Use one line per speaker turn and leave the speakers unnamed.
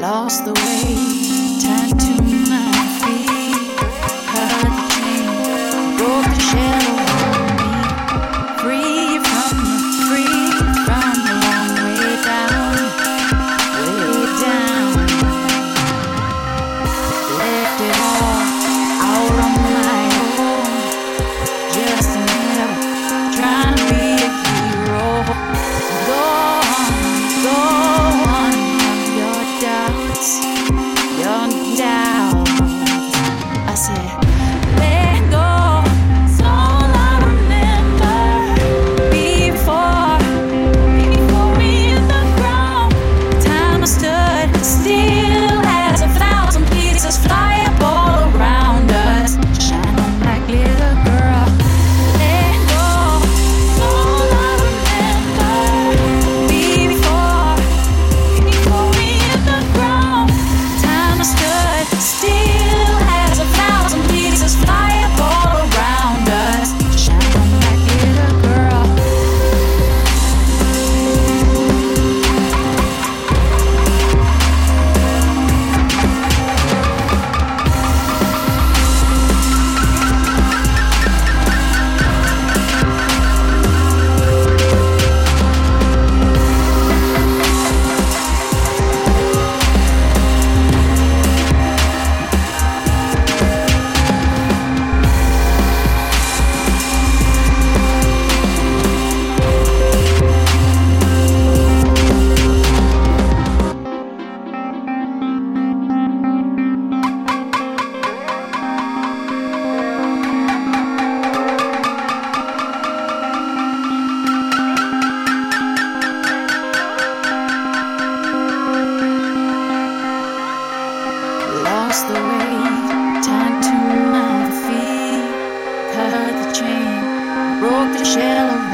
lost the way, turned to lost the way, tied to my feet, cut the chain, broke the shell